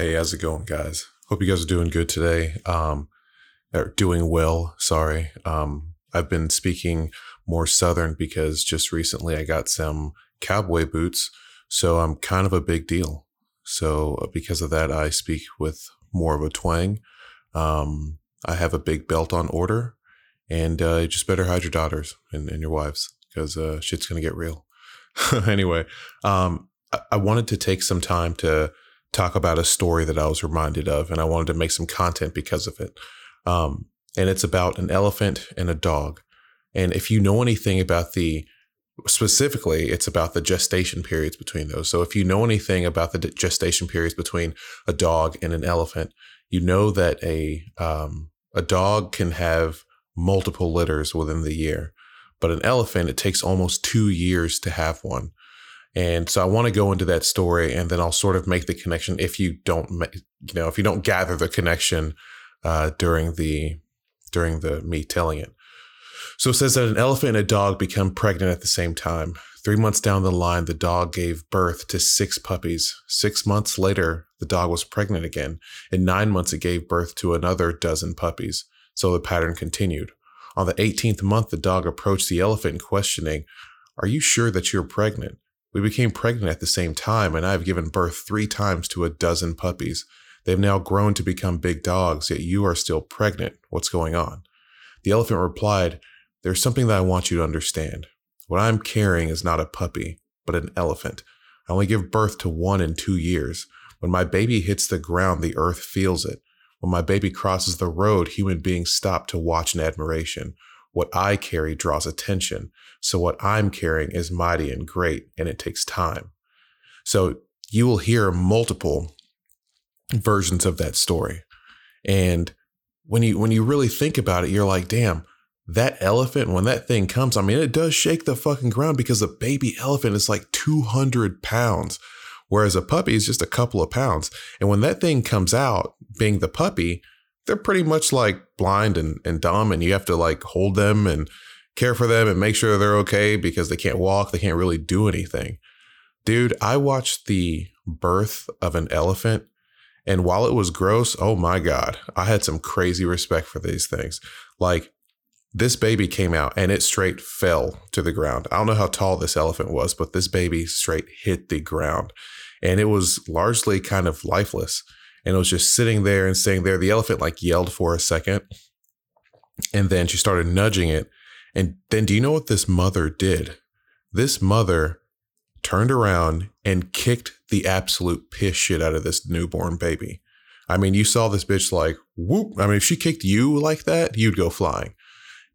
Hey, how's it going, guys? Hope you guys are doing good today. Um, or doing well. Sorry. Um, I've been speaking more Southern because just recently I got some cowboy boots. So I'm kind of a big deal. So uh, because of that, I speak with more of a twang. Um, I have a big belt on order and, uh, you just better hide your daughters and, and your wives because, uh, shit's to get real. anyway, um, I-, I wanted to take some time to talk about a story that I was reminded of, and I wanted to make some content because of it. Um, and it's about an elephant and a dog. And if you know anything about the specifically, it's about the gestation periods between those. So if you know anything about the gestation periods between a dog and an elephant, you know that a um, a dog can have multiple litters within the year, but an elephant it takes almost two years to have one. And so I want to go into that story, and then I'll sort of make the connection. If you don't, you know, if you don't gather the connection uh, during the during the me telling it. So it says that an elephant and a dog become pregnant at the same time. Three months down the line, the dog gave birth to six puppies. Six months later, the dog was pregnant again. In nine months, it gave birth to another dozen puppies. So the pattern continued. On the 18th month, the dog approached the elephant, questioning, Are you sure that you're pregnant? We became pregnant at the same time, and I have given birth three times to a dozen puppies. They've now grown to become big dogs, yet you are still pregnant. What's going on? The elephant replied, There's something that I want you to understand. What I'm carrying is not a puppy, but an elephant. I only give birth to one in two years. When my baby hits the ground, the earth feels it. When my baby crosses the road, human beings stop to watch in admiration. What I carry draws attention. So what I'm carrying is mighty and great, and it takes time. So you will hear multiple versions of that story. And when you when you really think about it, you're like, damn, that elephant, when that thing comes, I mean, it does shake the fucking ground because a baby elephant is like 200 pounds, whereas a puppy is just a couple of pounds. And when that thing comes out, being the puppy, they're pretty much like blind and, and dumb, and you have to like hold them and care for them and make sure they're okay because they can't walk, they can't really do anything. Dude, I watched the birth of an elephant and while it was gross, oh my God, I had some crazy respect for these things. Like this baby came out and it straight fell to the ground. I don't know how tall this elephant was, but this baby straight hit the ground and it was largely kind of lifeless. And it was just sitting there and staying there. The elephant like yelled for a second and then she started nudging it. And then do you know what this mother did? This mother turned around and kicked the absolute piss shit out of this newborn baby. I mean, you saw this bitch like whoop. I mean, if she kicked you like that, you'd go flying.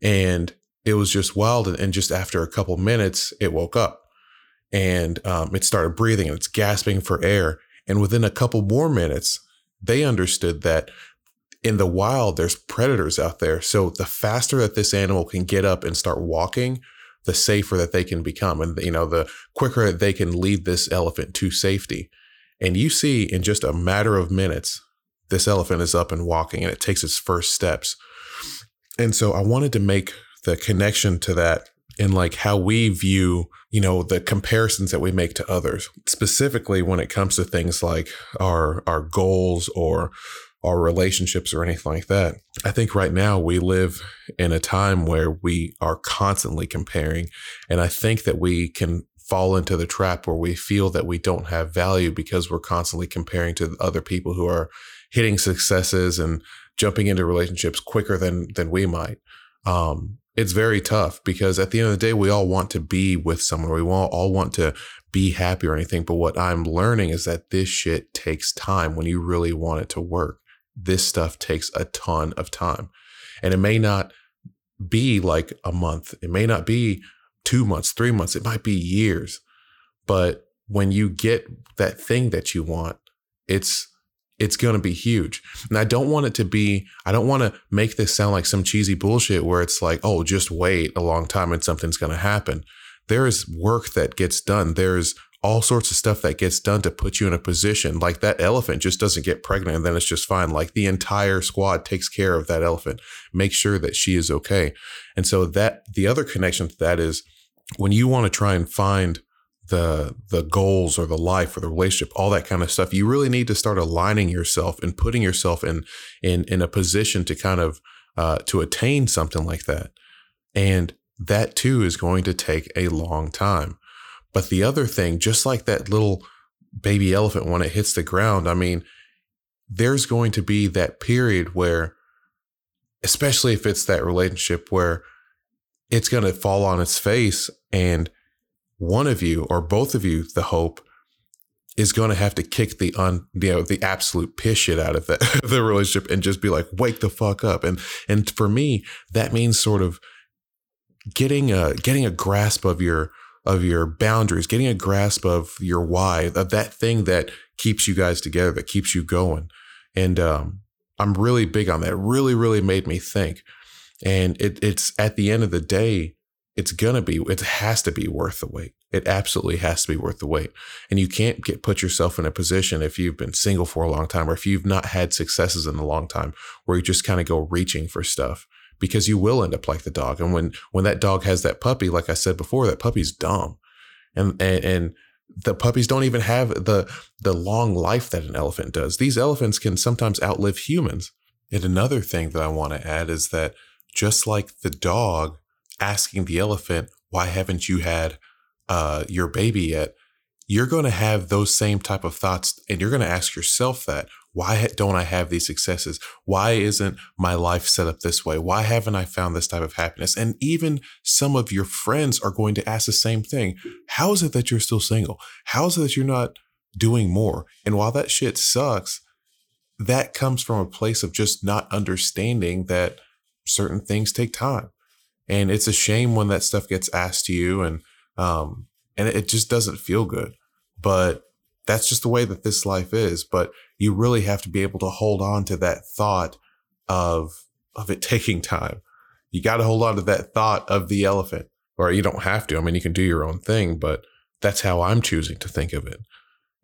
And it was just wild. And just after a couple minutes, it woke up and um, it started breathing and it's gasping for air. And within a couple more minutes, they understood that in the wild, there's predators out there. So the faster that this animal can get up and start walking, the safer that they can become. And you know the quicker they can lead this elephant to safety. And you see in just a matter of minutes this elephant is up and walking and it takes its first steps. And so i wanted to make the connection to that in like how we view you know the comparisons that we make to others specifically when it comes to things like our our goals or our relationships or anything like that. I think right now we live in a time where we are constantly comparing. And I think that we can fall into the trap where we feel that we don't have value because we're constantly comparing to other people who are hitting successes and jumping into relationships quicker than than we might. Um, it's very tough because at the end of the day, we all want to be with someone. We all, want to be happy or anything. But what I'm learning is that this shit takes time when you really want it to work this stuff takes a ton of time. And it may not be like a month, it may not be two months, three months, it might be years. But when you get that thing that you want, it's it's going to be huge. And I don't want it to be, I don't want to make this sound like some cheesy bullshit where it's like, oh, just wait a long time and something's going to happen. There is work that gets done. There's all sorts of stuff that gets done to put you in a position. Like that elephant just doesn't get pregnant and then it's just fine. Like the entire squad takes care of that elephant, make sure that she is okay. And so that the other connection to that is when you want to try and find the the goals or the life or the relationship, all that kind of stuff. You really need to start aligning yourself and putting yourself in in in a position to kind of uh, to attain something like that. And that too is going to take a long time. But the other thing, just like that little baby elephant when it hits the ground, I mean, there's going to be that period where, especially if it's that relationship where it's going to fall on its face and one of you or both of you, the hope, is going to have to kick the un you know the absolute piss shit out of that the relationship and just be like wake the fuck up. And and for me that means sort of getting a getting a grasp of your of your boundaries getting a grasp of your why of that thing that keeps you guys together that keeps you going. And um, i'm really big on that. Really really made me think. And it, it's at the end of the day it's gonna be it has to be worth the wait. It absolutely has to be worth the wait. And you can't get put yourself in a position if you've been single for a long time or if you've not had successes in a long time where you just kind of go reaching for stuff because you will end up like the dog. And when when that dog has that puppy like i said before that puppy's dumb. And and, and the puppies don't even have the the long life that an elephant does. These elephants can sometimes outlive humans. And another thing that i want to add is that just like the dog asking the elephant, why haven't you had uh, your baby yet? You're going to have those same type of thoughts and you're going to ask yourself that. Why don't I have these successes? Why isn't my life set up this way? Why haven't I found this type of happiness? And even some of your friends are going to ask the same thing. How is it that you're still single? How is it that you're not doing more? And while that shit sucks, that comes from a place of just not understanding that certain things take time and it's a shame when that stuff gets asked to you and um and it just doesn't feel good. But that's just the way that this life is. But you really have to be able to hold on to that thought of of it taking time. You got to hold on to that thought of the elephant or you don't have to. I mean you can do your own thing but that's how i'm choosing to think of it.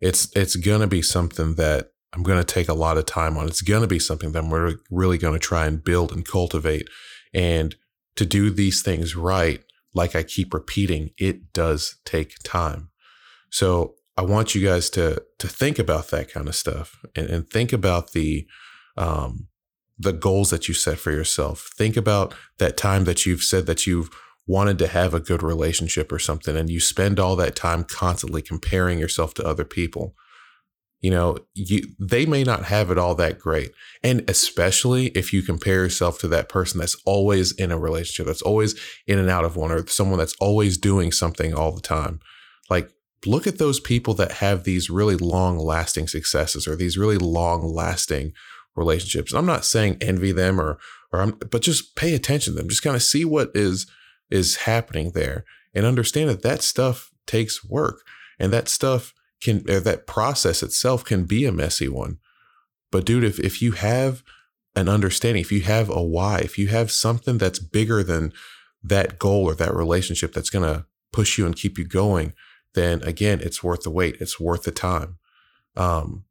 It's it's going to be something that i'm going to take a lot of time on. It's going to be something that we're really going to try and build and cultivate. And to do these things right, like I keep repeating, it does take time. So I want you guys to to think about that kind of stuff and, and think about the um, the goals that you set for yourself. Think about that time that you've said that you've wanted to have a good relationship or something, and you spend all that time constantly comparing yourself to other people you know you they may not have it all that great. And especially if you compare yourself to that person that's always in a relationship that's always in and out of one or someone that's always doing something all the time. Like look at those people that have these really long lasting successes or these really long lasting relationships. I'm not saying envy them or or I'm, but just pay attention to them. Just kind of see what is is happening there and understand that that stuff takes work and that stuff can that process itself can be a messy one. But dude, if if you have an understanding, if you have a why, if you have something that's bigger than that goal or that relationship that's going to push you and keep you going, then again, it's worth the wait. It's worth the time. Um,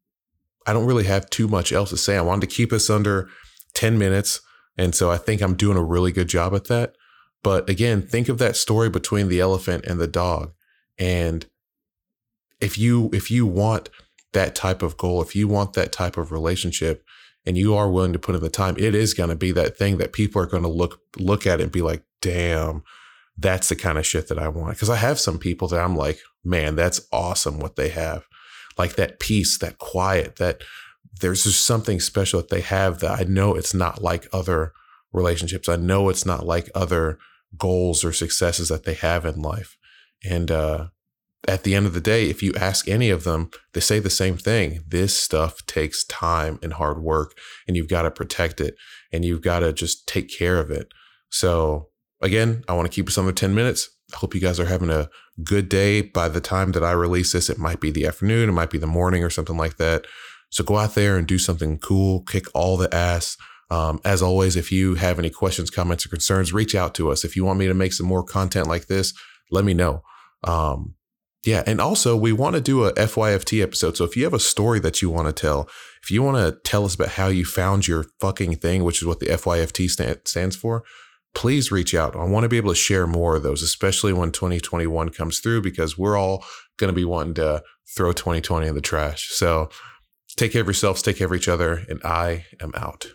I don't really have too much else to say. I wanted to keep us under 10 minutes. And so I think I'm doing a really good job at that. But again, think of that story between the elephant and the dog. And if you if you want that type of goal, if you want that type of relationship, and you are willing to put in the time, it is going to be that thing that people are going to look look at and be like, "Damn, that's the kind of shit that I want." Because I have some people that I'm like, "Man, that's awesome what they have." Like that peace, that quiet, that there's just something special that they have that I know it's not like other relationships. I know it's not like other goals or successes that they have in life. And uh at the end of the day, if you ask any of them, they say the same thing. This stuff takes time and hard work, and you've got to protect it and you've got to just take care of it. So, again, I want to keep us under 10 minutes. I hope you guys are having a good day. By the time that I release this, it might be the afternoon, it might be the morning, or something like that. So, go out there and do something cool, kick all the ass. Um, as always, if you have any questions, comments, or concerns, reach out to us. If you want me to make some more content like this, let me know. Um, yeah. And also, we want to do a FYFT episode. So if you have a story that you want to tell, if you want to tell us about how you found your fucking thing, which is what the FYFT stand, stands for, please reach out. I want to be able to share more of those, especially when 2021 comes through, because we're all going to be wanting to throw 2020 in the trash. So take care of yourselves, take care of each other, and I am out.